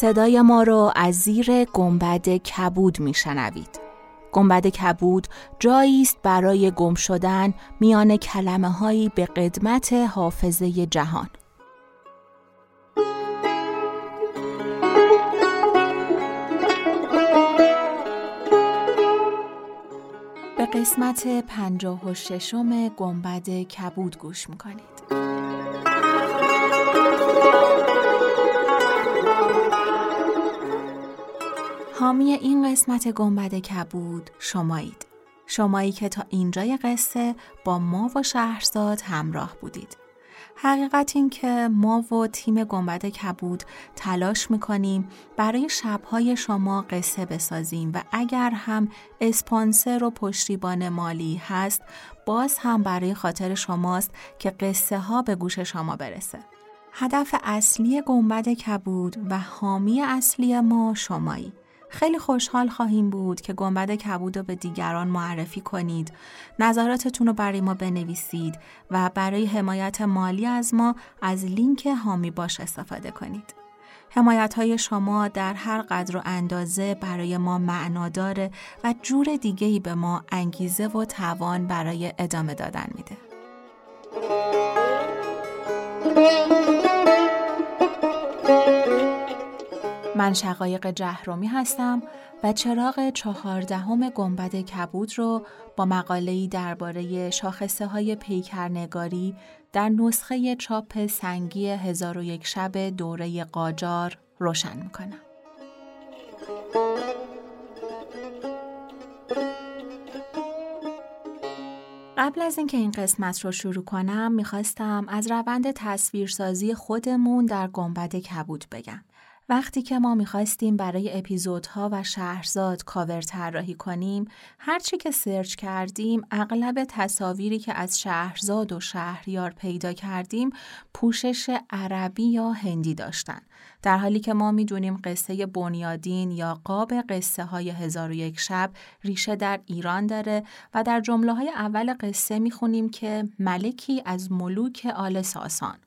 صدای ما رو از زیر گنبد کبود میشنوید. گنبد کبود جایی است برای گم شدن میان کلمه هایی به قدمت حافظه جهان. به قسمت پنجاه و ششم گنبد کبود گوش می‌کنید. حامی این قسمت گنبد کبود شمایید. شمایی که تا اینجای قصه با ما و شهرزاد همراه بودید. حقیقت این که ما و تیم گنبد کبود تلاش می‌کنیم برای شبهای شما قصه بسازیم و اگر هم اسپانسر و پشتیبان مالی هست باز هم برای خاطر شماست که قصه ها به گوش شما برسه. هدف اصلی گنبد کبود و حامی اصلی ما شمایی. خیلی خوشحال خواهیم بود که گنبد کبود رو به دیگران معرفی کنید. نظراتتون رو برای ما بنویسید و برای حمایت مالی از ما از لینک هامی باش استفاده کنید. حمایت های شما در هر قدر و اندازه برای ما معنا داره و جور دیگهی به ما انگیزه و توان برای ادامه دادن میده. من شقایق جهرومی هستم و چراغ چهاردهم گنبد کبود رو با مقاله‌ای درباره شاخصه های پیکرنگاری در نسخه چاپ سنگی هزار و یک شب دوره قاجار روشن می‌کنم. قبل از اینکه این قسمت رو شروع کنم می‌خواستم از روند تصویرسازی خودمون در گنبد کبود بگم. وقتی که ما می‌خواستیم برای اپیزودها و شهرزاد کاور طراحی کنیم هرچی که سرچ کردیم اغلب تصاویری که از شهرزاد و شهریار پیدا کردیم پوشش عربی یا هندی داشتن. در حالی که ما می‌دونیم قصه بنیادین یا قاب قصه های هزار و یک شب ریشه در ایران داره و در جمله های اول قصه می‌خونیم که ملکی از ملوک آل ساسان.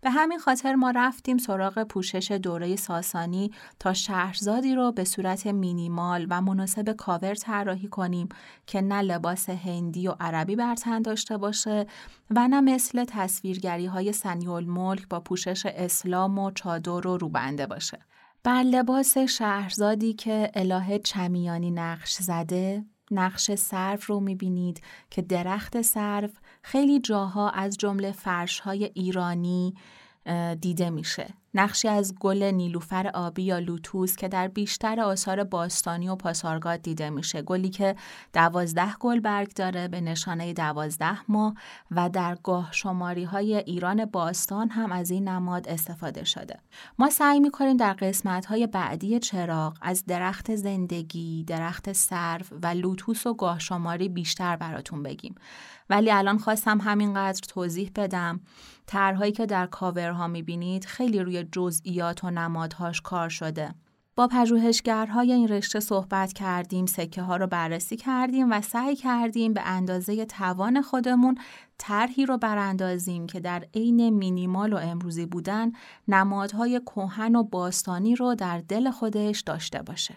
به همین خاطر ما رفتیم سراغ پوشش دوره ساسانی تا شهرزادی رو به صورت مینیمال و مناسب کاور طراحی کنیم که نه لباس هندی و عربی بر تن داشته باشه و نه مثل تصویرگری های سنیول ملک با پوشش اسلام و چادر و روبنده باشه. بر لباس شهرزادی که الهه چمیانی نقش زده نقش سرف رو می‌بینید که درخت سرف خیلی جاها از جمله فرش های ایرانی دیده میشه. نقشی از گل نیلوفر آبی یا لوتوس که در بیشتر آثار باستانی و پاسارگاد دیده میشه. گلی که دوازده گل برگ داره به نشانه دوازده ماه و در گاه شماری های ایران باستان هم از این نماد استفاده شده. ما سعی می‌کنیم در قسمت های بعدی چراغ از درخت زندگی، درخت سرف و لوتوس و گاه شماری بیشتر براتون بگیم. ولی الان خواستم همینقدر توضیح بدم طرحهایی که در کاورها می‌بینید خیلی روی جزئیات و نمادهاش کار شده با پژوهشگرهای این رشته صحبت کردیم، سکه ها رو بررسی کردیم و سعی کردیم به اندازه توان خودمون طرحی رو براندازیم که در عین مینیمال و امروزی بودن نمادهای کهن و باستانی رو در دل خودش داشته باشه.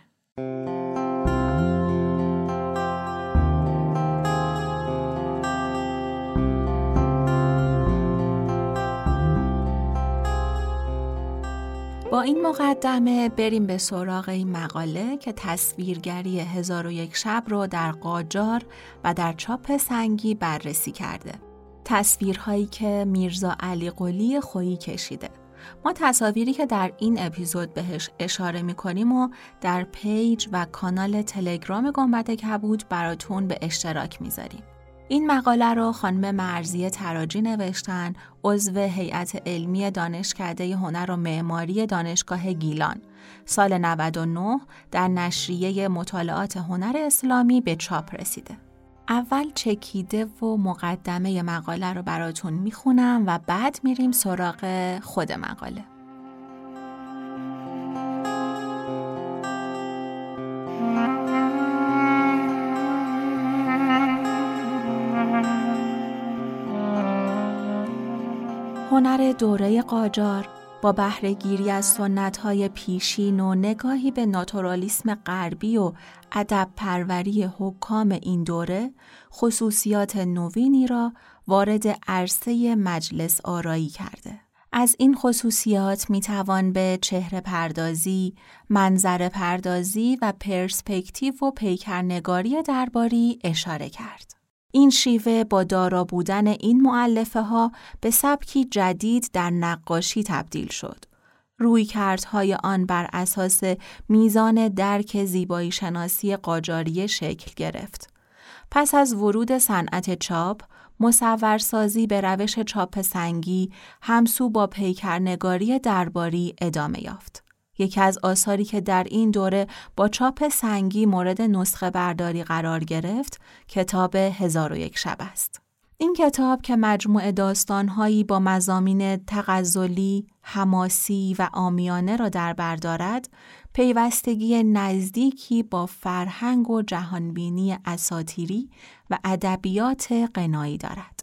با این مقدمه بریم به سراغ این مقاله که تصویرگری هزار و یک شب رو در قاجار و در چاپ سنگی بررسی کرده. تصویرهایی که میرزا علی قلی خویی کشیده. ما تصاویری که در این اپیزود بهش اشاره می‌کنیم و در پیج و کانال تلگرام گنبد کبود براتون به اشتراک می‌ذاریم. این مقاله رو خانم مرزی تراجی نوشتن عضو هیئت علمی دانشکده هنر و معماری دانشگاه گیلان. سال 99 در نشریه مطالعات هنر اسلامی به چاپ رسیده. اول چکیده و مقدمه مقاله رو براتون می‌خونم و بعد میریم سراغ خود مقاله. هنر دوره قاجار با بهرهگیری از سنتهای پیشین و نگاهی به ناتورالیسم غربی و ادب پروری حکام این دوره خصوصیات نوینی را وارد عرصه مجلس آرایی کرده. از این خصوصیات می توان به چهره پردازی، منظر پردازی و پرسپکتیو و پیکرنگاری درباری اشاره کرد. این شیوه با دارا بودن این معلفه ها به سبکی جدید در نقاشی تبدیل شد. روی کردهای آن بر اساس میزان درک زیبایی شناسی قاجاری شکل گرفت. پس از ورود صنعت چاپ، مصورسازی به روش چاپ سنگی همسو با پیکرنگاری درباری ادامه یافت. یکی از آثاری که در این دوره با چاپ سنگی مورد نسخه برداری قرار گرفت کتاب هزار و یک شب است. این کتاب که مجموع داستانهایی با مزامین تغزلی، حماسی و آمیانه را در بر دارد، پیوستگی نزدیکی با فرهنگ و جهانبینی اساتیری و ادبیات قنایی دارد.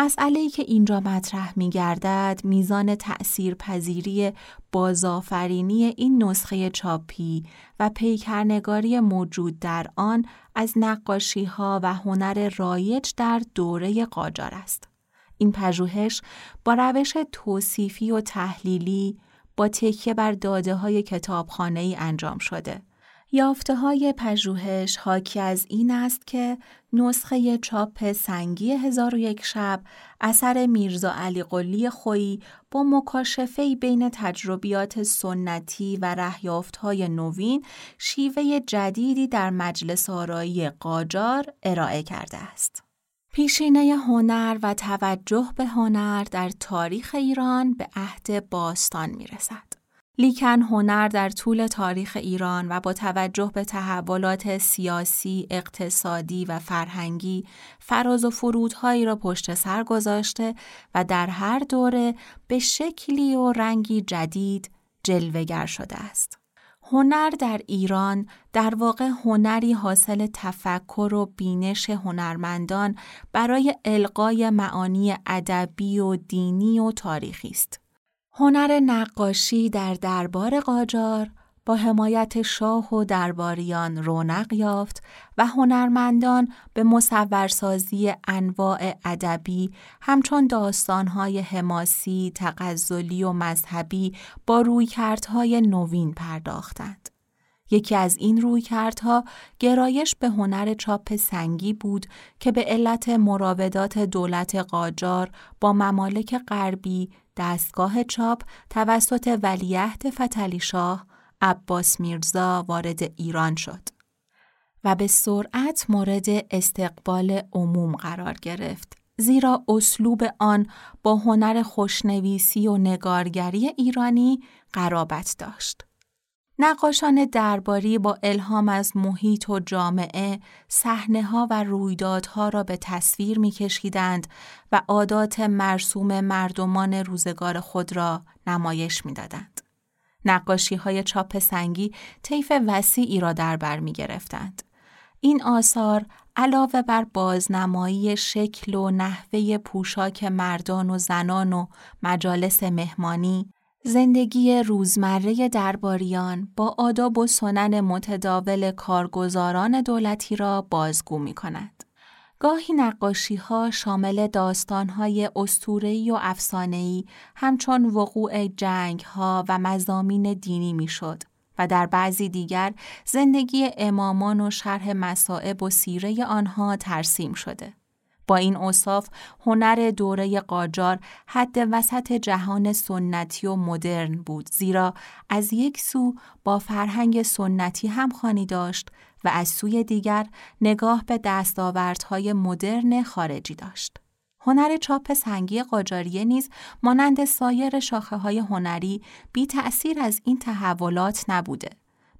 مسئله که اینجا مطرح می گردد میزان تأثیر پذیری بازآفرینی این نسخه چاپی و پیکرنگاری موجود در آن از نقاشی ها و هنر رایج در دوره قاجار است. این پژوهش با روش توصیفی و تحلیلی با تکیه بر داده های انجام شده. یافته های پژوهش حاکی از این است که نسخه چاپ سنگی هزار و یک شب اثر میرزا علی قلی خویی با مکاشفه بین تجربیات سنتی و رهیافت های نوین شیوه جدیدی در مجلس آرایی قاجار ارائه کرده است. پیشینه هنر و توجه به هنر در تاریخ ایران به عهد باستان می رسد. لیکن هنر در طول تاریخ ایران و با توجه به تحولات سیاسی، اقتصادی و فرهنگی فراز و فرودهایی را پشت سر گذاشته و در هر دوره به شکلی و رنگی جدید جلوگر شده است. هنر در ایران در واقع هنری حاصل تفکر و بینش هنرمندان برای القای معانی ادبی و دینی و تاریخی است. هنر نقاشی در دربار قاجار با حمایت شاه و درباریان رونق یافت و هنرمندان به مصورسازی انواع ادبی همچون داستانهای حماسی، تغزلی و مذهبی با رویکردهای نوین پرداختند. یکی از این رویکردها گرایش به هنر چاپ سنگی بود که به علت مراودات دولت قاجار با ممالک غربی دستگاه چاپ توسط ولیعهد فتلی شاه عباس میرزا وارد ایران شد و به سرعت مورد استقبال عموم قرار گرفت زیرا اسلوب آن با هنر خوشنویسی و نگارگری ایرانی قرابت داشت. نقاشان درباری با الهام از محیط و جامعه صحنه ها و رویدادها را به تصویر میکشیدند و عادات مرسوم مردمان روزگار خود را نمایش می‌دادند. نقاشی های چاپ سنگی طیف وسیعی را در بر می گرفتند. این آثار علاوه بر بازنمایی شکل و نحوه پوشاک مردان و زنان و مجالس مهمانی زندگی روزمره درباریان با آداب و سنن متداول کارگزاران دولتی را بازگو می کند. گاهی نقاشی ها شامل داستان های اسطوره‌ای و افسانه‌ای همچون وقوع جنگ ها و مزامین دینی می‌شد و در بعضی دیگر زندگی امامان و شرح مصائب و سیره آنها ترسیم شده. با این اوصاف هنر دوره قاجار حد وسط جهان سنتی و مدرن بود زیرا از یک سو با فرهنگ سنتی هم خانی داشت و از سوی دیگر نگاه به دستاوردهای مدرن خارجی داشت. هنر چاپ سنگی قاجاریه نیز مانند سایر شاخه های هنری بی تأثیر از این تحولات نبوده.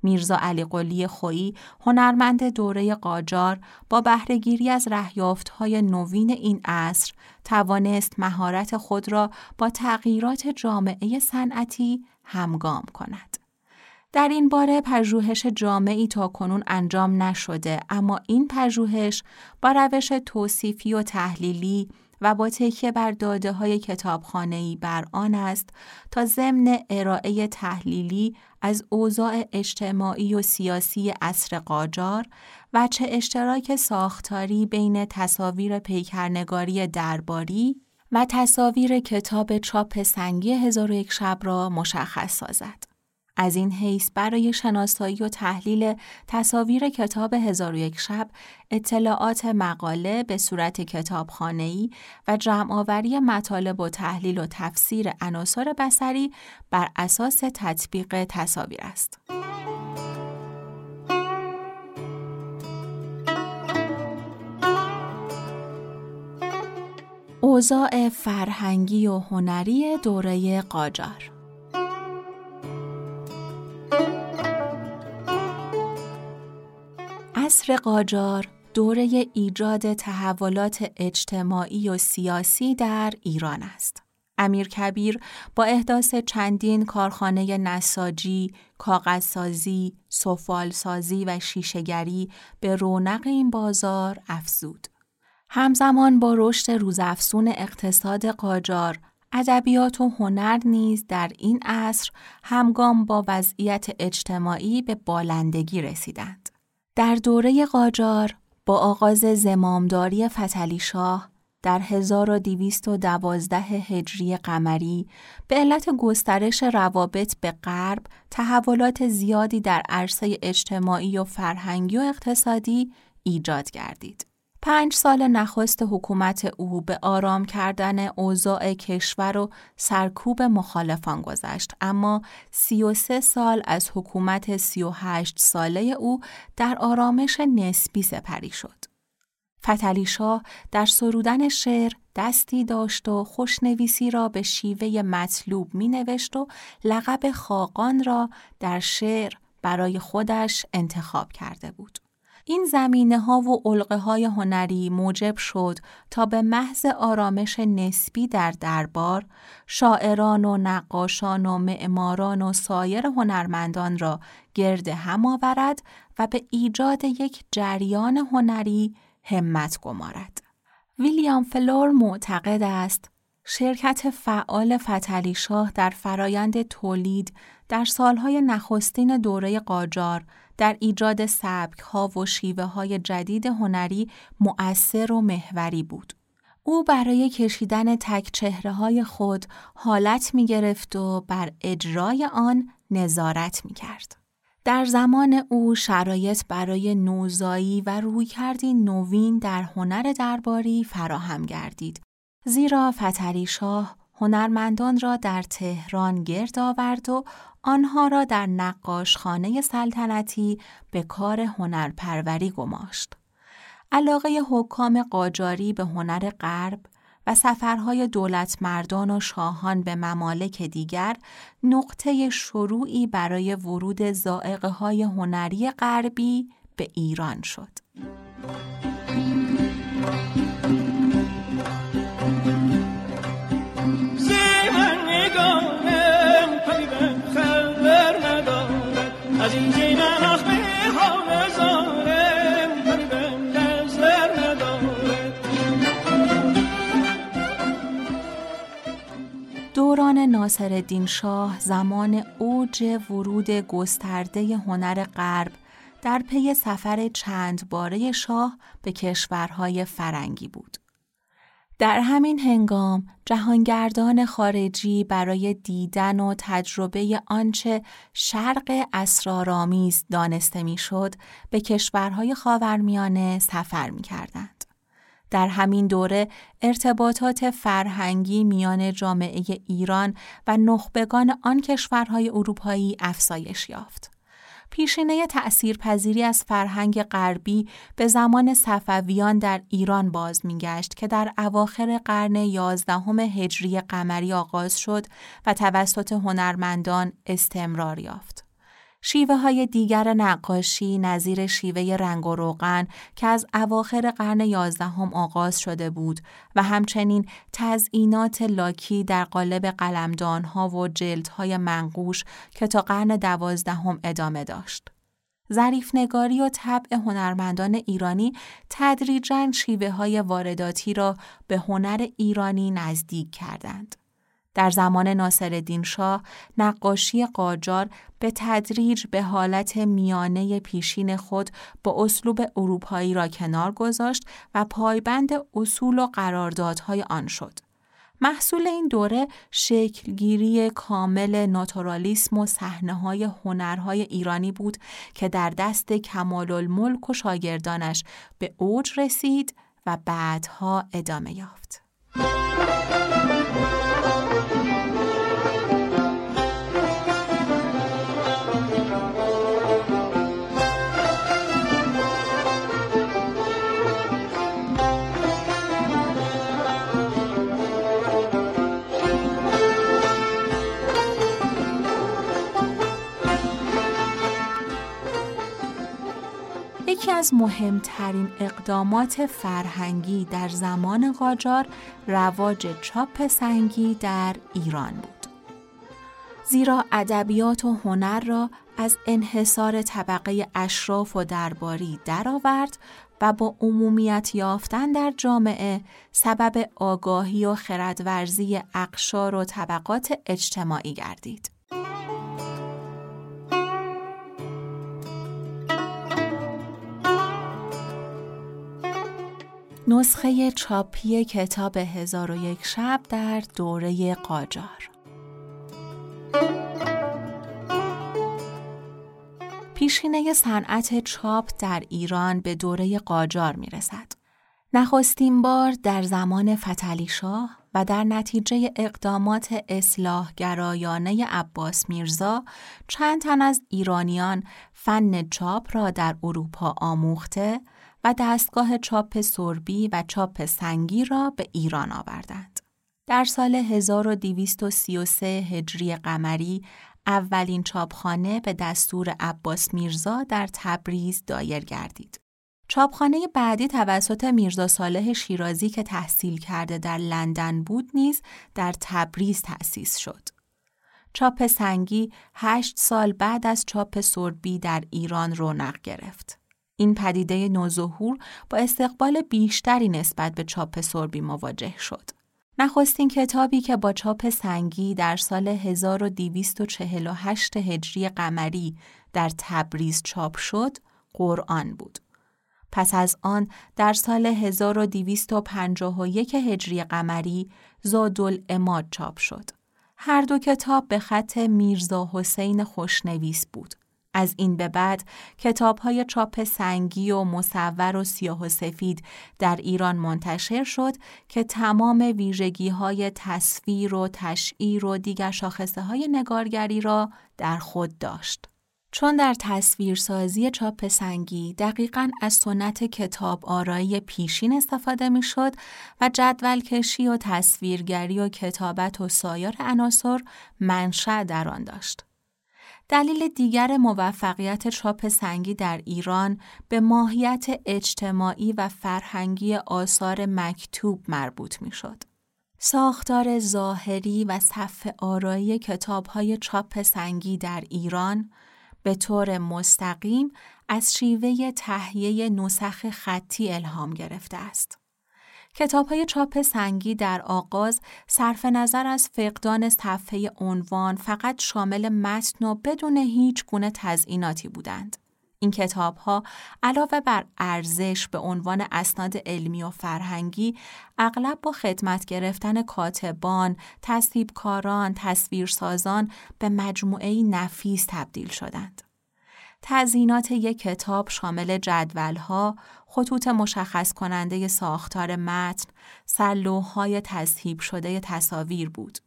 میرزا علی قلی خویی هنرمند دوره قاجار با بهرهگیری از های نوین این عصر توانست مهارت خود را با تغییرات جامعه صنعتی همگام کند. در این باره پژوهش جامعی تا کنون انجام نشده اما این پژوهش با روش توصیفی و تحلیلی و با تکیه بر داده های کتابخانه‌ای بر آن است تا ضمن ارائه تحلیلی از اوضاع اجتماعی و سیاسی عصر قاجار و چه اشتراک ساختاری بین تصاویر پیکرنگاری درباری و تصاویر کتاب چاپ سنگی هزار و شب را مشخص سازد. از این حیث برای شناسایی و تحلیل تصاویر کتاب هزار شب اطلاعات مقاله به صورت کتابخانه‌ای و جمعآوری مطالب و تحلیل و تفسیر عناصر بسری بر اساس تطبیق تصاویر است. اوضاع فرهنگی و هنری دوره قاجار عصر قاجار دوره ایجاد تحولات اجتماعی و سیاسی در ایران است. امیر کبیر با احداث چندین کارخانه نساجی، کاغذسازی، سفالسازی و شیشگری به رونق این بازار افزود. همزمان با رشد روزافزون اقتصاد قاجار، ادبیات و هنر نیز در این عصر همگام با وضعیت اجتماعی به بالندگی رسیدند. در دوره قاجار با آغاز زمامداری فتلی شاه در 1212 هجری قمری به علت گسترش روابط به غرب تحولات زیادی در عرصه اجتماعی و فرهنگی و اقتصادی ایجاد گردید. پنج سال نخست حکومت او به آرام کردن اوضاع کشور و سرکوب مخالفان گذشت اما سی و سه سال از حکومت سی و هشت ساله او در آرامش نسبی سپری شد. فتلی شاه در سرودن شعر دستی داشت و خوشنویسی را به شیوه مطلوب می نوشت و لقب خاقان را در شعر برای خودش انتخاب کرده بود. این زمینه ها و علقه های هنری موجب شد تا به محض آرامش نسبی در دربار شاعران و نقاشان و معماران و سایر هنرمندان را گرد هم آورد و به ایجاد یک جریان هنری همت گمارد. ویلیام فلور معتقد است شرکت فعال فتلی شاه در فرایند تولید در سالهای نخستین دوره قاجار در ایجاد سبک ها و شیوه های جدید هنری مؤثر و محوری بود. او برای کشیدن تک چهره های خود حالت می گرفت و بر اجرای آن نظارت می کرد. در زمان او شرایط برای نوزایی و رویکردی نوین در هنر درباری فراهم گردید. زیرا فتری شاه هنرمندان را در تهران گرد آورد و آنها را در نقاشخانه سلطنتی به کار هنرپروری گماشت. علاقه حکام قاجاری به هنر غرب و سفرهای دولت مردان و شاهان به ممالک دیگر نقطه شروعی برای ورود زائقه های هنری غربی به ایران شد. دوران ناصرالدین شاه زمان اوج ورود گسترده هنر غرب در پی سفر چند باره شاه به کشورهای فرنگی بود. در همین هنگام جهانگردان خارجی برای دیدن و تجربه آنچه شرق اسرارآمیز دانسته می‌شد به کشورهای خاورمیانه سفر می کردند. در همین دوره ارتباطات فرهنگی میان جامعه ایران و نخبگان آن کشورهای اروپایی افزایش یافت. پیشینه تأثیرپذیری از فرهنگ غربی به زمان صفویان در ایران باز میگشت که در اواخر قرن یازدهم هجری قمری آغاز شد و توسط هنرمندان استمرار یافت. شیوه های دیگر نقاشی نظیر شیوه رنگ و روغن که از اواخر قرن یازدهم آغاز شده بود و همچنین تزئینات لاکی در قالب قلمدانها و جلدهای منقوش که تا قرن دوازدهم ادامه داشت. ظریف نگاری و طبع هنرمندان ایرانی تدریجاً شیوه های وارداتی را به هنر ایرانی نزدیک کردند. در زمان ناصرالدین شاه نقاشی قاجار به تدریج به حالت میانه پیشین خود با اسلوب اروپایی را کنار گذاشت و پایبند اصول و قراردادهای آن شد. محصول این دوره شکلگیری کامل ناتورالیسم و صحنه های هنرهای ایرانی بود که در دست کمال الملک و شاگردانش به اوج رسید و بعدها ادامه یافت. یکی از مهمترین اقدامات فرهنگی در زمان قاجار رواج چاپ سنگی در ایران بود. زیرا ادبیات و هنر را از انحصار طبقه اشراف و درباری درآورد و با عمومیت یافتن در جامعه سبب آگاهی و خردورزی اقشار و طبقات اجتماعی گردید. نسخه چاپی کتاب هزار و یک شب در دوره قاجار پیشینه صنعت چاپ در ایران به دوره قاجار می رسد. نخستین بار در زمان فتلی شاه و در نتیجه اقدامات اصلاح گرایانه عباس میرزا چند تن از ایرانیان فن چاپ را در اروپا آموخته دستگاه چاپ سربی و چاپ سنگی را به ایران آوردند. در سال 1233 هجری قمری اولین چاپخانه به دستور عباس میرزا در تبریز دایر گردید. چاپخانه بعدی توسط میرزا صالح شیرازی که تحصیل کرده در لندن بود نیز در تبریز تأسیس شد. چاپ سنگی هشت سال بعد از چاپ سربی در ایران رونق گرفت. این پدیده نوظهور با استقبال بیشتری نسبت به چاپ سربی مواجه شد. نخستین کتابی که با چاپ سنگی در سال 1248 هجری قمری در تبریز چاپ شد، قرآن بود. پس از آن در سال 1251 هجری قمری زادالعماد چاپ شد. هر دو کتاب به خط میرزا حسین خوشنویس بود. از این به بعد کتاب های چاپ سنگی و مصور و سیاه و سفید در ایران منتشر شد که تمام ویژگی های تصویر و تشعیر و دیگر شاخصه های نگارگری را در خود داشت. چون در تصویرسازی چاپ سنگی دقیقا از سنت کتاب آرایی پیشین استفاده می شد و جدول کشی و تصویرگری و کتابت و سایر عناصر منشأ در آن داشت. دلیل دیگر موفقیت چاپ سنگی در ایران به ماهیت اجتماعی و فرهنگی آثار مکتوب مربوط می شد. ساختار ظاهری و صف آرایی کتاب های چاپ سنگی در ایران به طور مستقیم از شیوه تهیه نسخ خطی الهام گرفته است. کتاب های چاپ سنگی در آغاز صرف نظر از فقدان صفحه عنوان فقط شامل متن و بدون هیچ گونه تزئیناتی بودند. این کتاب ها علاوه بر ارزش به عنوان اسناد علمی و فرهنگی اغلب با خدمت گرفتن کاتبان، تصویبکاران، تصویرسازان به مجموعه نفیس تبدیل شدند. تزینات یک کتاب شامل جدولها، خطوط مشخص کننده ساختار متن، سلوهای تذهیب شده تصاویر بود.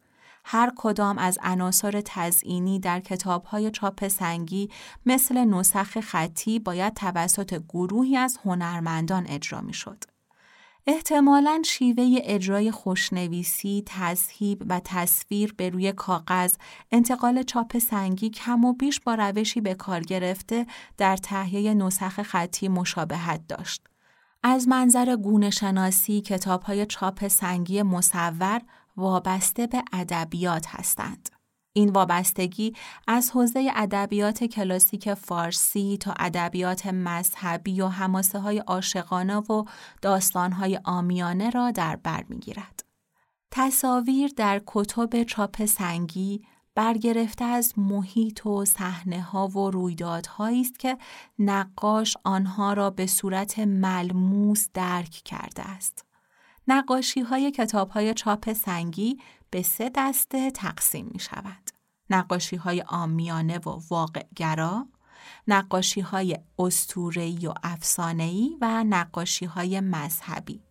هر کدام از عناصر تزئینی در کتابهای چاپ سنگی مثل نسخ خطی باید توسط گروهی از هنرمندان اجرا می شد. احتمالا شیوه اجرای خوشنویسی، تذهیب و تصویر به روی کاغذ، انتقال چاپ سنگی کم و بیش با روشی به کار گرفته در تهیه نسخ خطی مشابهت داشت. از منظر گونه شناسی کتاب های چاپ سنگی مصور وابسته به ادبیات هستند. این وابستگی از حوزه ادبیات کلاسیک فارسی تا ادبیات مذهبی و حماسه های عاشقانه و داستان های آمیانه را در بر می‌گیرد. تصاویر در کتب چاپ سنگی برگرفته از محیط و صحنه ها و رویدادهایی است که نقاش آنها را به صورت ملموس درک کرده است. نقاشی های کتاب های چاپ سنگی به سه دسته تقسیم می شود. نقاشی های آمیانه و واقعگرا، نقاشی های و افسانه‌ای و نقاشی های مذهبی.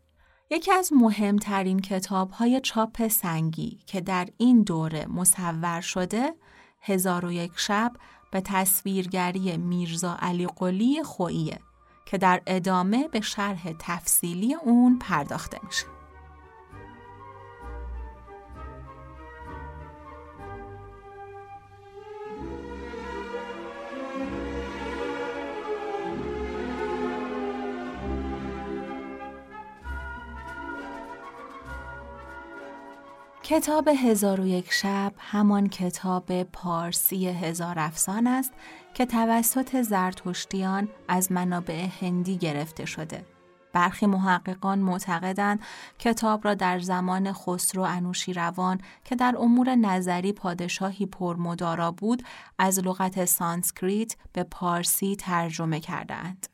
یکی از مهمترین کتاب های چاپ سنگی که در این دوره مصور شده هزار و یک شب به تصویرگری میرزا علی قلی خوییه که در ادامه به شرح تفصیلی اون پرداخته میشه. کتاب هزار و یک شب همان کتاب پارسی هزار افسان است که توسط زرتشتیان از منابع هندی گرفته شده. برخی محققان معتقدند کتاب را در زمان خسرو انوشیروان که در امور نظری پادشاهی پرمدارا بود از لغت سانسکریت به پارسی ترجمه کردند.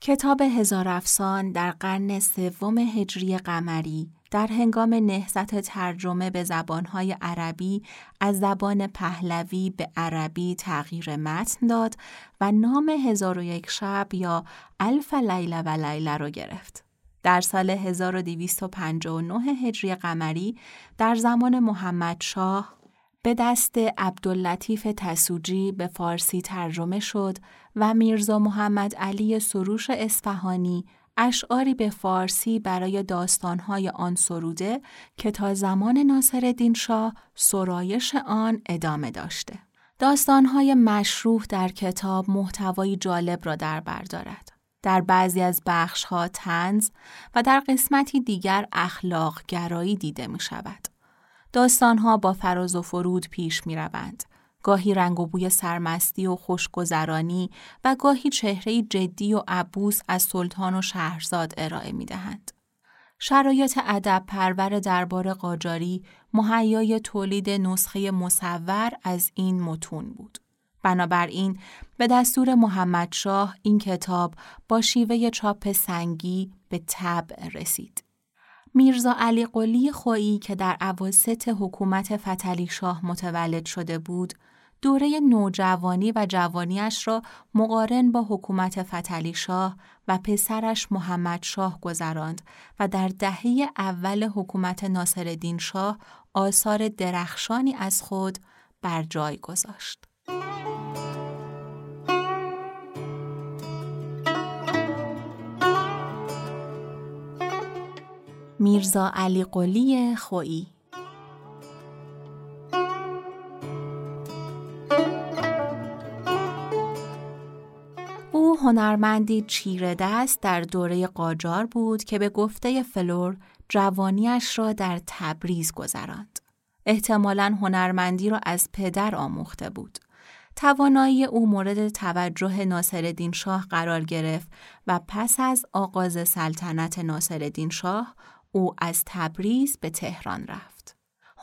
کتاب هزار افسان در قرن سوم هجری قمری در هنگام نهضت ترجمه به زبانهای عربی از زبان پهلوی به عربی تغییر متن داد و نام هزار و یک شب یا الف لیله و لیله را گرفت. در سال 1259 هجری قمری در زمان محمد شاه به دست عبداللطیف تسوجی به فارسی ترجمه شد و میرزا محمد علی سروش اصفهانی اشعاری به فارسی برای داستانهای آن سروده که تا زمان ناصر شاه سرایش آن ادامه داشته. داستانهای مشروح در کتاب محتوایی جالب را در بر دارد. در بعضی از بخشها تنز و در قسمتی دیگر اخلاق گرایی دیده می شود. داستانها با فراز و فرود پیش می روند. گاهی رنگ و بوی سرمستی و خوشگذرانی و گاهی چهره جدی و عبوس از سلطان و شهرزاد ارائه می دهند. شرایط ادب پرور دربار قاجاری مهیای تولید نسخه مصور از این متون بود. بنابراین به دستور محمد شاه این کتاب با شیوه چاپ سنگی به طبع رسید. میرزا علی قلی خویی که در عواسط حکومت فتلی شاه متولد شده بود، دوره نوجوانی و جوانیش را مقارن با حکومت فتلی شاه و پسرش محمد شاه گذراند و در دهه اول حکومت ناصرالدین شاه آثار درخشانی از خود بر جای گذاشت. میرزا علی قلی خویی هنرمندی چیره دست در دوره قاجار بود که به گفته فلور جوانیش را در تبریز گذراند. احتمالا هنرمندی را از پدر آموخته بود. توانایی او مورد توجه ناصرالدین شاه قرار گرفت و پس از آغاز سلطنت ناصرالدین شاه او از تبریز به تهران رفت.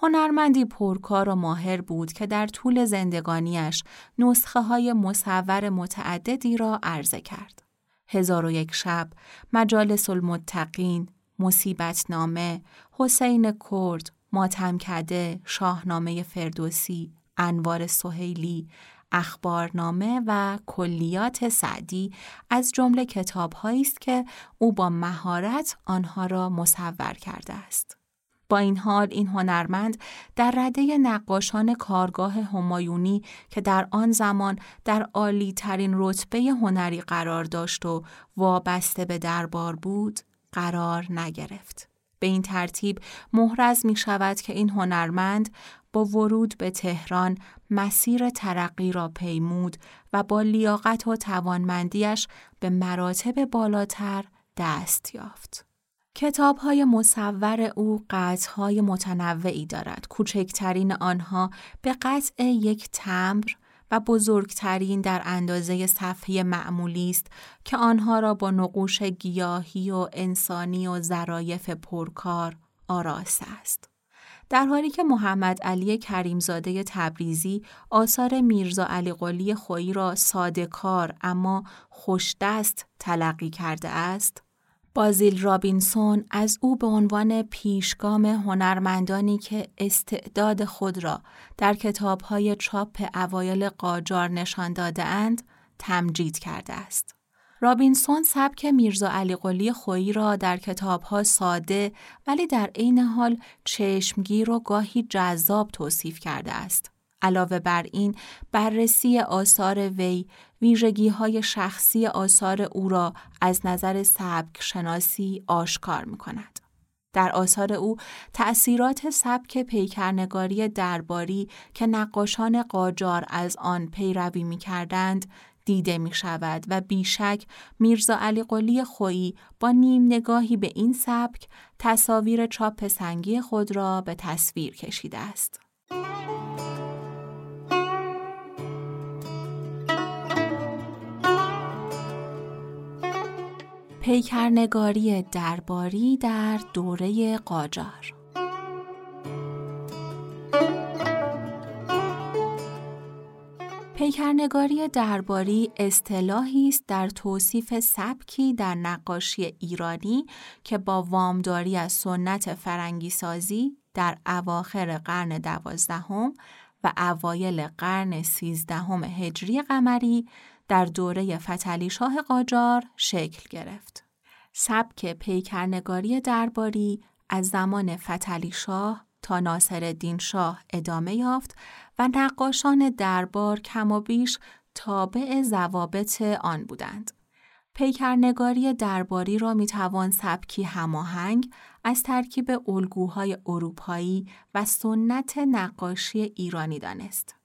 هنرمندی پرکار و ماهر بود که در طول زندگانیش نسخه های مصور متعددی را عرضه کرد. هزار و یک شب، مجالس المتقین، مصیبت نامه، حسین کرد، ماتم کده، شاهنامه فردوسی، انوار سهیلی، اخبارنامه و کلیات سعدی از جمله کتابهایی است که او با مهارت آنها را مصور کرده است. با این حال این هنرمند در رده نقاشان کارگاه همایونی که در آن زمان در عالی ترین رتبه هنری قرار داشت و وابسته به دربار بود قرار نگرفت. به این ترتیب محرز می شود که این هنرمند با ورود به تهران مسیر ترقی را پیمود و با لیاقت و توانمندیش به مراتب بالاتر دست یافت. کتاب های مصور او قطع های متنوعی دارد. کوچکترین آنها به قطع یک تمبر و بزرگترین در اندازه صفحه معمولی است که آنها را با نقوش گیاهی و انسانی و ظرایف پرکار آراسته است. در حالی که محمد علی کریمزاده تبریزی آثار میرزا علی قلی خویی را ساده کار اما خوشدست تلقی کرده است، بازیل رابینسون از او به عنوان پیشگام هنرمندانی که استعداد خود را در کتابهای چاپ اوایل قاجار نشان داده اند تمجید کرده است. رابینسون سبک میرزا علی قلی خویی را در کتابها ساده ولی در عین حال چشمگیر و گاهی جذاب توصیف کرده است. علاوه بر این بررسی آثار وی ویژگی های شخصی آثار او را از نظر سبک شناسی آشکار می کند. در آثار او تأثیرات سبک پیکرنگاری درباری که نقاشان قاجار از آن پیروی می کردند دیده می شود و بیشک میرزا علی قلی خویی با نیم نگاهی به این سبک تصاویر چاپ سنگی خود را به تصویر کشیده است. پیکرنگاری درباری در دوره قاجار. پیکرنگاری درباری اصطلاحی است در توصیف سبکی در نقاشی ایرانی که با وامداری از سنت فرنگی سازی در اواخر قرن دوازدهم و اوایل قرن سیزدهم هجری قمری در دوره فتلی شاه قاجار شکل گرفت. سبک پیکرنگاری درباری از زمان فتلی شاه تا ناصر شاه ادامه یافت و نقاشان دربار کم و بیش تابع زوابط آن بودند. پیکرنگاری درباری را می توان سبکی هماهنگ از ترکیب الگوهای اروپایی و سنت نقاشی ایرانی دانست.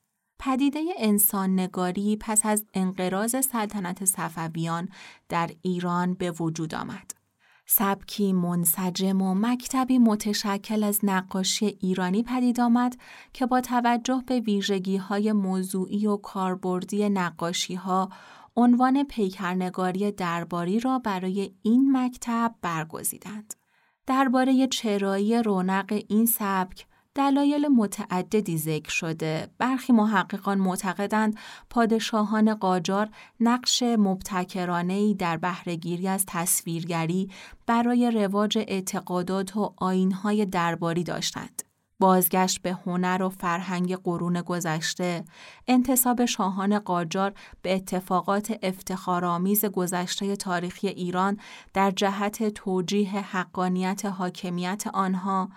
پدیده انسان نگاری پس از انقراض سلطنت صفویان در ایران به وجود آمد. سبکی منسجم و مکتبی متشکل از نقاشی ایرانی پدید آمد که با توجه به ویژگی های موضوعی و کاربردی نقاشی ها عنوان پیکرنگاری درباری را برای این مکتب برگزیدند. درباره چرایی رونق این سبک دلایل متعددی ذکر شده. برخی محققان معتقدند پادشاهان قاجار نقش مبتکرانه‌ای در بهرهگیری از تصویرگری برای رواج اعتقادات و آینهای درباری داشتند. بازگشت به هنر و فرهنگ قرون گذشته، انتصاب شاهان قاجار به اتفاقات افتخارآمیز گذشته تاریخی ایران در جهت توجیه حقانیت حاکمیت آنها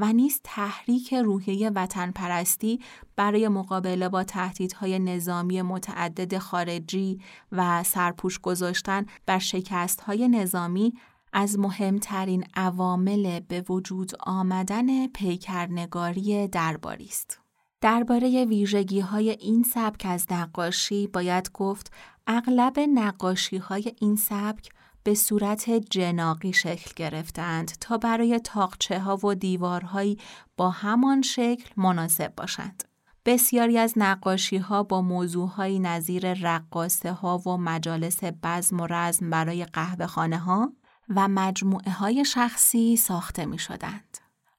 و نیز تحریک روحیه وطن پرستی برای مقابله با تهدیدهای نظامی متعدد خارجی و سرپوش گذاشتن بر شکستهای نظامی از مهمترین عوامل به وجود آمدن پیکرنگاری درباری است. درباره ویژگی های این سبک از نقاشی باید گفت اغلب نقاشی های این سبک به صورت جناقی شکل گرفتند تا برای تاقچه ها و دیوارهایی با همان شکل مناسب باشند. بسیاری از نقاشی ها با موضوعهایی نظیر رقاصه ها و مجالس بزم و رزم برای قهوه خانه ها و مجموعه های شخصی ساخته می شدند.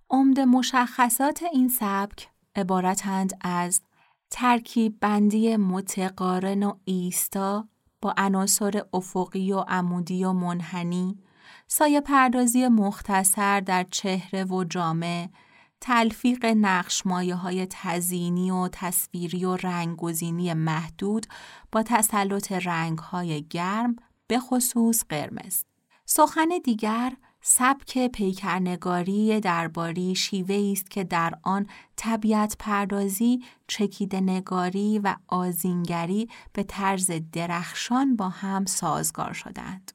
عمد مشخصات این سبک عبارتند از ترکیب بندی متقارن و ایستا با عناصر افقی و عمودی و منحنی، سایه پردازی مختصر در چهره و جامعه، تلفیق نقش مایه های تزینی و تصویری و رنگگزینی محدود با تسلط رنگ های گرم به خصوص قرمز. سخن دیگر سبک پیکرنگاری درباری شیوه است که در آن طبیعت پردازی، چکیده نگاری و آزینگری به طرز درخشان با هم سازگار شدند.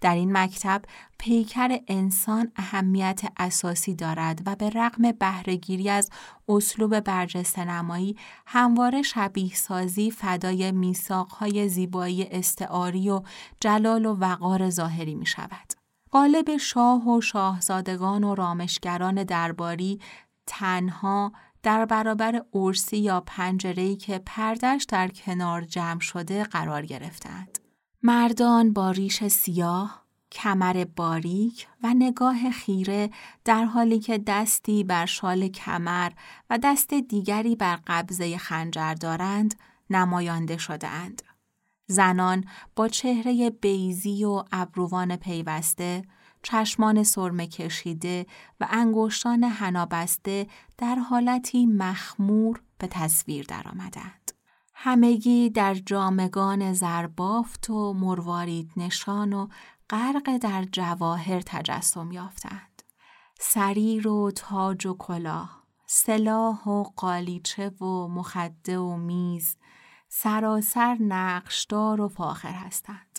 در این مکتب پیکر انسان اهمیت اساسی دارد و به رغم بهرهگیری از اسلوب برجسته نمایی همواره شبیه سازی فدای میثاقهای زیبایی استعاری و جلال و وقار ظاهری می شود. قالب شاه و شاهزادگان و رامشگران درباری تنها در برابر ارسی یا پنجره‌ای که پردش در کنار جمع شده قرار گرفتند. مردان با ریش سیاه، کمر باریک و نگاه خیره در حالی که دستی بر شال کمر و دست دیگری بر قبضه خنجر دارند نمایانده شدهاند. زنان با چهره بیزی و ابروان پیوسته، چشمان سرمه کشیده و انگشتان هنابسته در حالتی مخمور به تصویر درآمدند. همگی در جامگان زربافت و مروارید نشان و غرق در جواهر تجسم یافتند. سریر و تاج و کلاه، سلاح و قالیچه و مخده و میز، سراسر نقشدار و فاخر هستند.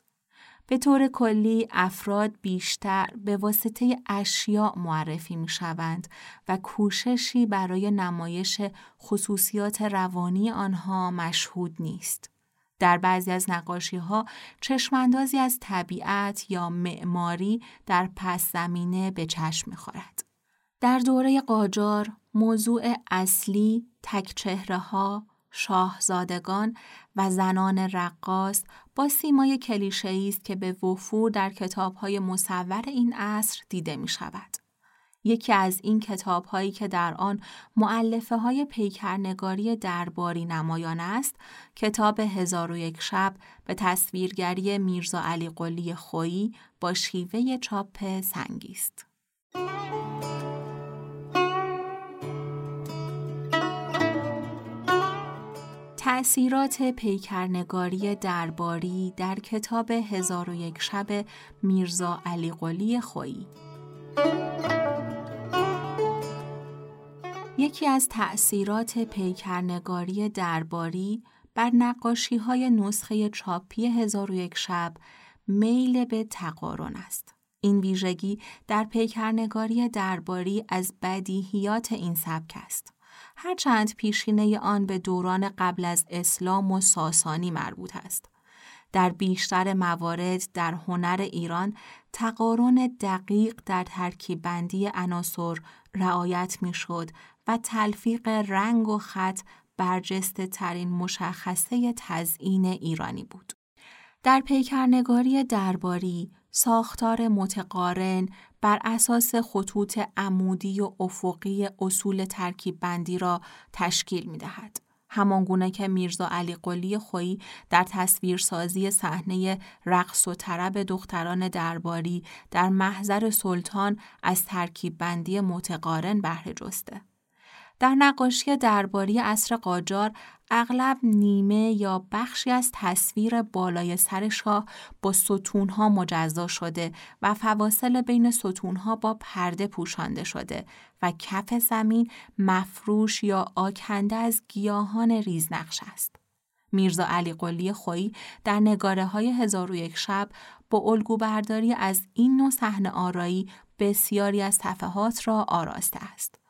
به طور کلی افراد بیشتر به واسطه اشیاء معرفی می شوند و کوششی برای نمایش خصوصیات روانی آنها مشهود نیست. در بعضی از نقاشی ها چشماندازی از طبیعت یا معماری در پس زمینه به چشم می خورد. در دوره قاجار موضوع اصلی تک چهره ها، شاهزادگان و زنان رقاص با سیمای کلیشه‌ای است که به وفور در کتاب‌های مصور این عصر دیده می شود. یکی از این کتاب هایی که در آن معلفه های پیکرنگاری درباری نمایان است، کتاب هزار و یک شب به تصویرگری میرزا علی قلی خویی با شیوه چاپ سنگی است. تأثیرات پیکرنگاری درباری در کتاب هزار و یک شب میرزا علی قلی خویی یکی از تأثیرات پیکرنگاری درباری بر نقاشی های نسخه چاپی هزار و یک شب میل به تقارن است. این ویژگی در پیکرنگاری درباری از بدیهیات این سبک است. هرچند پیشینه آن به دوران قبل از اسلام و ساسانی مربوط است. در بیشتر موارد در هنر ایران تقارن دقیق در ترکیب بندی عناصر رعایت می‌شد و تلفیق رنگ و خط برجسته ترین مشخصه تزئین ایرانی بود. در پیکرنگاری درباری ساختار متقارن بر اساس خطوط عمودی و افقی اصول ترکیب بندی را تشکیل می دهد. همانگونه که میرزا علی قلی خویی در تصویرسازی صحنه رقص و طرب دختران درباری در محضر سلطان از ترکیب بندی متقارن بهره جسته. در نقاشی درباری اصر قاجار اغلب نیمه یا بخشی از تصویر بالای سر شاه با ستونها مجزا شده و فواصل بین ستونها با پرده پوشانده شده و کف زمین مفروش یا آکنده از گیاهان ریزنقش است. میرزا علی قلی خویی در نگاره های هزار و یک شب با الگو برداری از این نوع صحنه آرایی بسیاری از صفحات را آراسته است.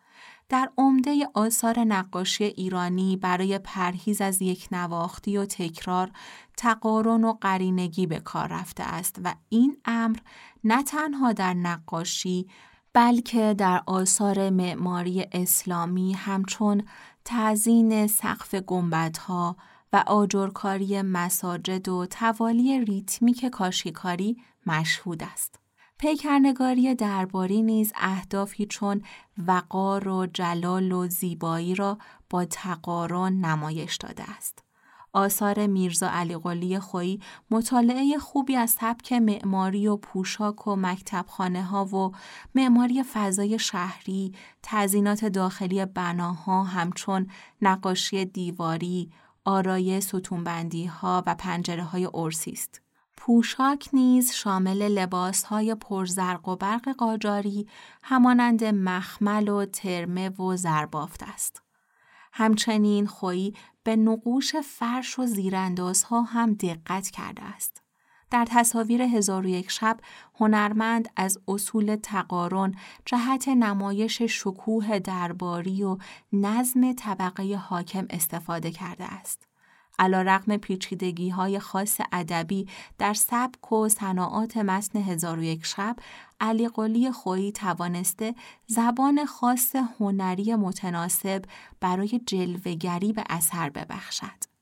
در عمده آثار نقاشی ایرانی برای پرهیز از یک نواختی و تکرار تقارن و قرینگی به کار رفته است و این امر نه تنها در نقاشی بلکه در آثار معماری اسلامی همچون تعزین سقف گنبدها و آجرکاری مساجد و توالی ریتمیک کاشیکاری مشهود است. پیکرنگاری درباری نیز اهدافی چون وقار و جلال و زیبایی را با تقارن نمایش داده است. آثار میرزا علی قلی خویی مطالعه خوبی از سبک معماری و پوشاک و مکتبخانه ها و معماری فضای شهری، تزینات داخلی بناها همچون نقاشی دیواری، آرای ستونبندی ها و پنجره های ارسی است. پوشاک نیز شامل لباسهای پرزرق و برق قاجاری همانند مخمل و ترمه و زربافت است. همچنین خویی به نقوش فرش و زیراندازها هم دقت کرده است. در تصاویر هزار و یک شب هنرمند از اصول تقارن جهت نمایش شکوه درباری و نظم طبقه حاکم استفاده کرده است. علا رقم پیچیدگی های خاص ادبی در سبک و صناعات متن هزار و یک شب علی قلی خویی توانسته زبان خاص هنری متناسب برای جلوگری به اثر ببخشد.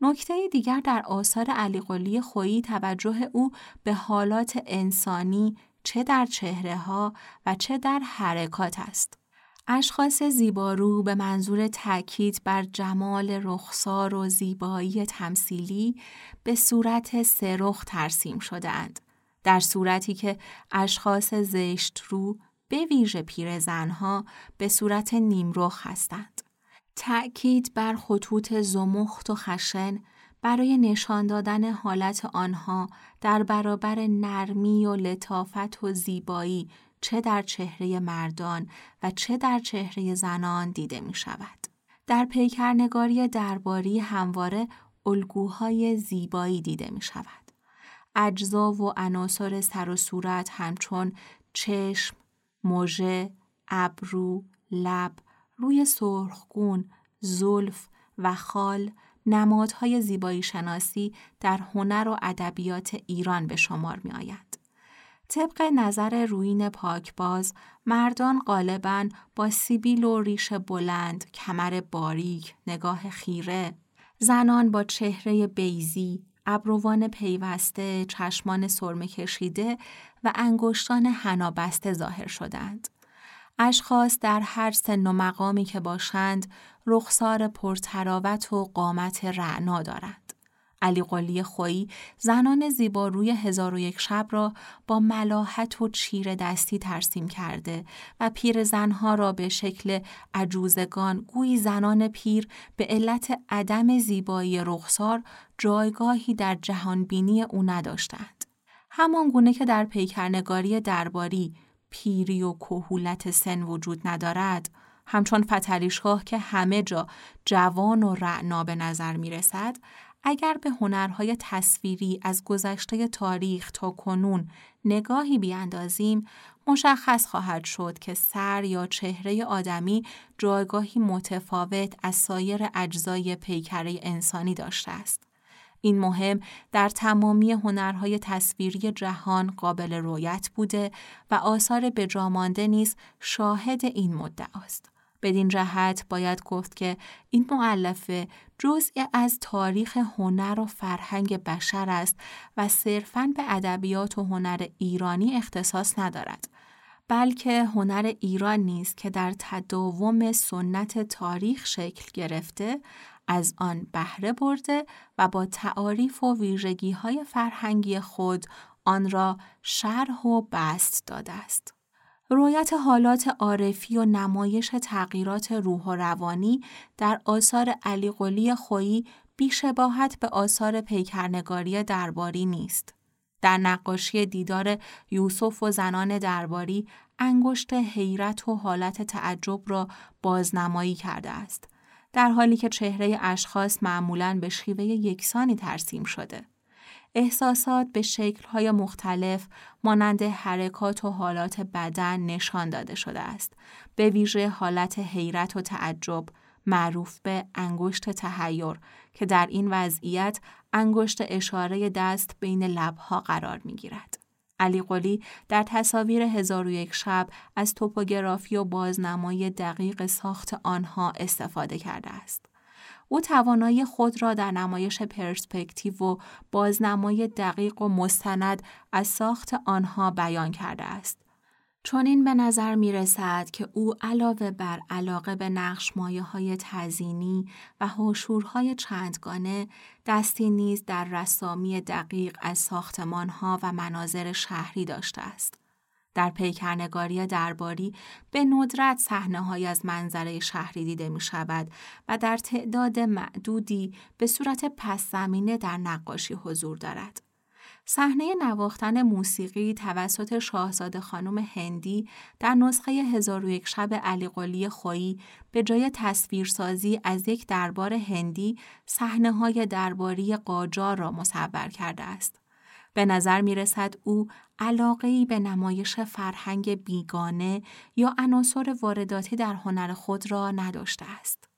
نکته دیگر در آثار علی قلی خویی توجه او به حالات انسانی چه در چهره ها و چه در حرکات است. اشخاص زیبارو به منظور تاکید بر جمال رخسار و زیبایی تمثیلی به صورت سرخ ترسیم شدهاند. در صورتی که اشخاص زشت رو به ویژه پیرزنها به صورت نیمرخ هستند. تأکید بر خطوط زمخت و خشن برای نشان دادن حالت آنها در برابر نرمی و لطافت و زیبایی چه در چهره مردان و چه در چهره زنان دیده می شود. در پیکرنگاری درباری همواره الگوهای زیبایی دیده می شود. اجزا و عناصر سر و صورت همچون چشم، موژه، ابرو، لب، روی سرخگون، زلف و خال نمادهای زیبایی شناسی در هنر و ادبیات ایران به شمار می آید. طبق نظر روین پاکباز، مردان غالبا با سیبیل و ریش بلند، کمر باریک، نگاه خیره، زنان با چهره بیزی، ابروان پیوسته، چشمان سرمه کشیده و انگشتان حنابسته ظاهر شدند. اشخاص در هر سن و مقامی که باشند رخسار پرتراوت و قامت رعنا دارند. علی قلی خویی زنان زیباروی هزار و یک شب را با ملاحت و چیر دستی ترسیم کرده و پیر زنها را به شکل عجوزگان گویی زنان پیر به علت عدم زیبایی رخسار جایگاهی در جهانبینی او نداشتند. همان گونه که در پیکرنگاری درباری پیری و کهولت سن وجود ندارد، همچون فتلیشگاه که همه جا جوان و رعنا به نظر می رسد، اگر به هنرهای تصویری از گذشته تاریخ تا کنون نگاهی بیاندازیم مشخص خواهد شد که سر یا چهره آدمی جایگاهی متفاوت از سایر اجزای پیکره انسانی داشته است. این مهم در تمامی هنرهای تصویری جهان قابل رویت بوده و آثار بجامانده نیز شاهد این مدعاست. بدین جهت باید گفت که این معلفه جزئی از تاریخ هنر و فرهنگ بشر است و صرفاً به ادبیات و هنر ایرانی اختصاص ندارد. بلکه هنر ایران نیست که در تداوم سنت تاریخ شکل گرفته از آن بهره برده و با تعاریف و ویژگی های فرهنگی خود آن را شرح و بست داده است. رویت حالات عارفی و نمایش تغییرات روح و روانی در آثار علی قلی خویی بیشباهت به آثار پیکرنگاری درباری نیست. در نقاشی دیدار یوسف و زنان درباری انگشت حیرت و حالت تعجب را بازنمایی کرده است. در حالی که چهره اشخاص معمولاً به شیوه یکسانی ترسیم شده. احساسات به شکل‌های مختلف مانند حرکات و حالات بدن نشان داده شده است. به ویژه حالت حیرت و تعجب معروف به انگشت تهیر که در این وضعیت انگشت اشاره دست بین لبها قرار می گیرد. علی قلی در تصاویر هزار و یک شب از توپوگرافی و بازنمای دقیق ساخت آنها استفاده کرده است. او توانایی خود را در نمایش پرسپکتیو و بازنمای دقیق و مستند از ساخت آنها بیان کرده است. چون این به نظر می رسد که او علاوه بر علاقه به نقش مایه های تزینی و حشورهای چندگانه دستی نیز در رسامی دقیق از ساختمانها و مناظر شهری داشته است. در پیکرنگاری درباری به ندرت صحنه از منظره شهری دیده می شود و در تعداد معدودی به صورت پس زمینه در نقاشی حضور دارد. صحنه نواختن موسیقی توسط شاهزاده خانم هندی در نسخه هزار شب علی قلی خویی به جای تصویرسازی از یک دربار هندی صحنه های درباری قاجار را مصور کرده است. به نظر می رسد او علاقه به نمایش فرهنگ بیگانه یا عناصر وارداتی در هنر خود را نداشته است.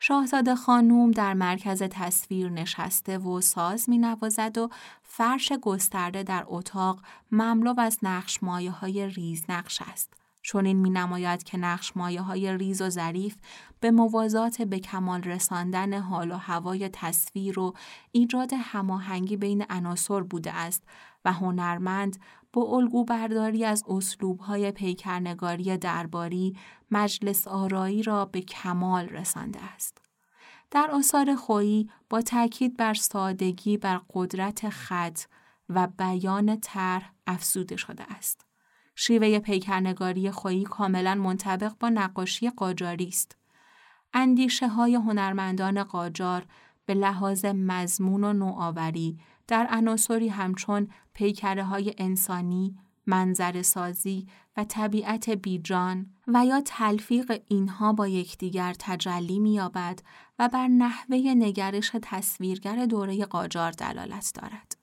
شاهزاده خانوم در مرکز تصویر نشسته و ساز می نوازد و فرش گسترده در اتاق مملو از نقش مایه های ریز نقش است. چون این می نماید که نقش مایه های ریز و ظریف به موازات به کمال رساندن حال و هوای تصویر و ایجاد هماهنگی بین عناصر بوده است و هنرمند با الگو برداری از های پیکرنگاری درباری مجلس آرایی را به کمال رسانده است. در آثار خویی با تاکید بر سادگی بر قدرت خط و بیان طرح افزوده شده است. شیوه پیکرنگاری خویی کاملا منطبق با نقاشی قاجاری است. اندیشه های هنرمندان قاجار به لحاظ مضمون و نوآوری در عناصری همچون پیکره های انسانی، منظر سازی و طبیعت بیجان و یا تلفیق اینها با یکدیگر تجلی می‌یابد و بر نحوه نگرش تصویرگر دوره قاجار دلالت دارد.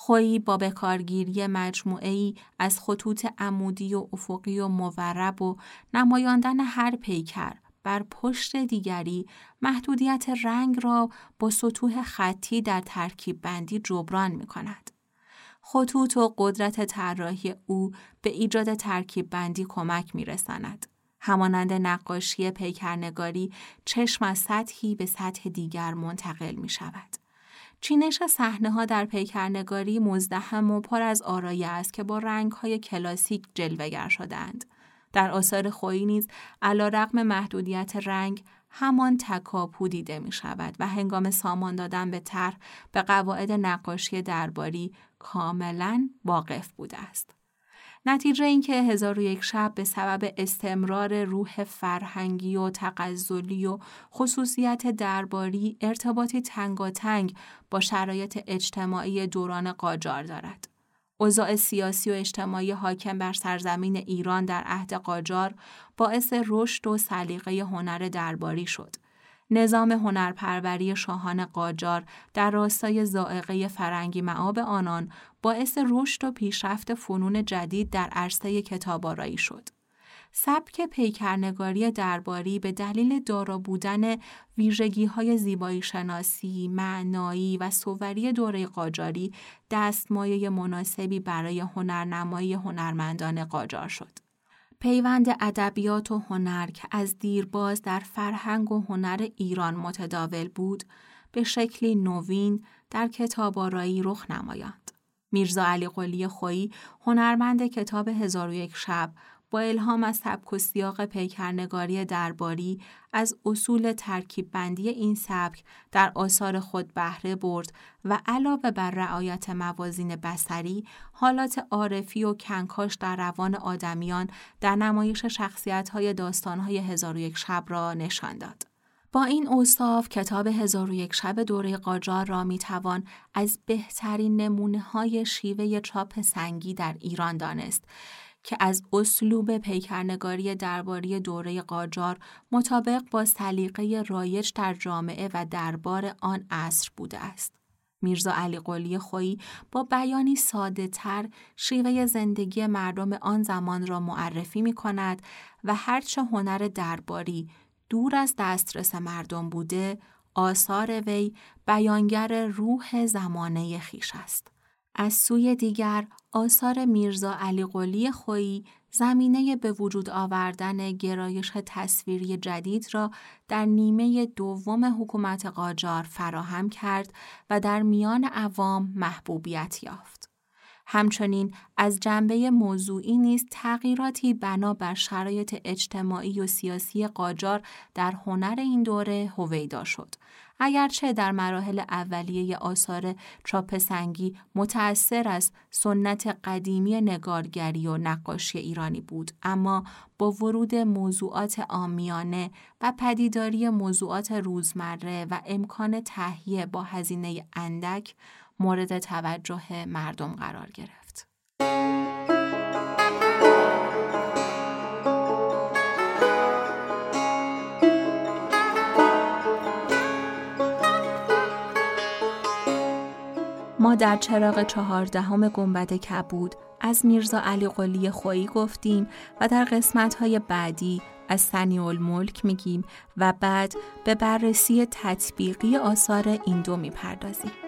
خویی با بکارگیری مجموعه از خطوط عمودی و افقی و مورب و نمایاندن هر پیکر بر پشت دیگری محدودیت رنگ را با سطوح خطی در ترکیب بندی جبران می کند. خطوط و قدرت طراحی او به ایجاد ترکیب بندی کمک می رساند. همانند نقاشی پیکرنگاری چشم از سطحی به سطح دیگر منتقل می شود. چینش صحنه ها در پیکرنگاری مزدهم و پر از آرایه است که با رنگ های کلاسیک جلوگر شدند. در آثار خویی نیز علا رقم محدودیت رنگ همان تکاپو دیده می شود و هنگام سامان دادن به طرح به قواعد نقاشی درباری کاملا واقف بوده است. نتیجه اینکه هزار و یک شب به سبب استمرار روح فرهنگی و تقزلی و خصوصیت درباری ارتباطی تنگاتنگ با شرایط اجتماعی دوران قاجار دارد. اوضاع سیاسی و اجتماعی حاکم بر سرزمین ایران در عهد قاجار باعث رشد و سلیقه هنر درباری شد. نظام هنرپروری شاهان قاجار در راستای زائقه فرنگی معاب آنان باعث رشد و پیشرفت فنون جدید در عرصه کتابارایی شد. سبک پیکرنگاری درباری به دلیل دارا بودن ویژگی های زیبایی شناسی، معنایی و صوری دوره قاجاری دستمایه مناسبی برای هنرنمایی هنرمندان قاجار شد. پیوند ادبیات و هنر که از دیرباز در فرهنگ و هنر ایران متداول بود، به شکلی نوین در کتاب آرایی رخ نمایاند. میرزا علی قلی خویی هنرمند کتاب هزار و یک شب با الهام از سبک و سیاق پیکرنگاری درباری از اصول ترکیب بندی این سبک در آثار خود بهره برد و علاوه بر رعایت موازین بسری حالات عارفی و کنکاش در روان آدمیان در نمایش شخصیت داستانهای هزار و یک شب را نشان داد. با این اوصاف کتاب هزار و یک شب دوره قاجار را می توان از بهترین نمونه های شیوه چاپ سنگی در ایران دانست که از اسلوب پیکرنگاری درباری دوره قاجار مطابق با سلیقه رایج در جامعه و دربار آن عصر بوده است. میرزا علی قلی خویی با بیانی ساده تر شیوه زندگی مردم آن زمان را معرفی می کند و هرچه هنر درباری دور از دسترس مردم بوده، آثار وی بیانگر روح زمانه خیش است. از سوی دیگر آثار میرزا علی قلی خویی زمینه به وجود آوردن گرایش تصویری جدید را در نیمه دوم حکومت قاجار فراهم کرد و در میان عوام محبوبیت یافت. همچنین از جنبه موضوعی نیز تغییراتی بنا بر شرایط اجتماعی و سیاسی قاجار در هنر این دوره هویدا شد. اگرچه در مراحل اولیه آثار چاپ سنگی متأثر از سنت قدیمی نگارگری و نقاشی ایرانی بود اما با ورود موضوعات آمیانه و پدیداری موضوعات روزمره و امکان تهیه با هزینه اندک مورد توجه مردم قرار گرفت. ما در چراغ چهاردهم گنبد کبود از میرزا علی قلی خویی گفتیم و در قسمت های بعدی از سنی الملک میگیم و بعد به بررسی تطبیقی آثار این دو می‌پردازیم.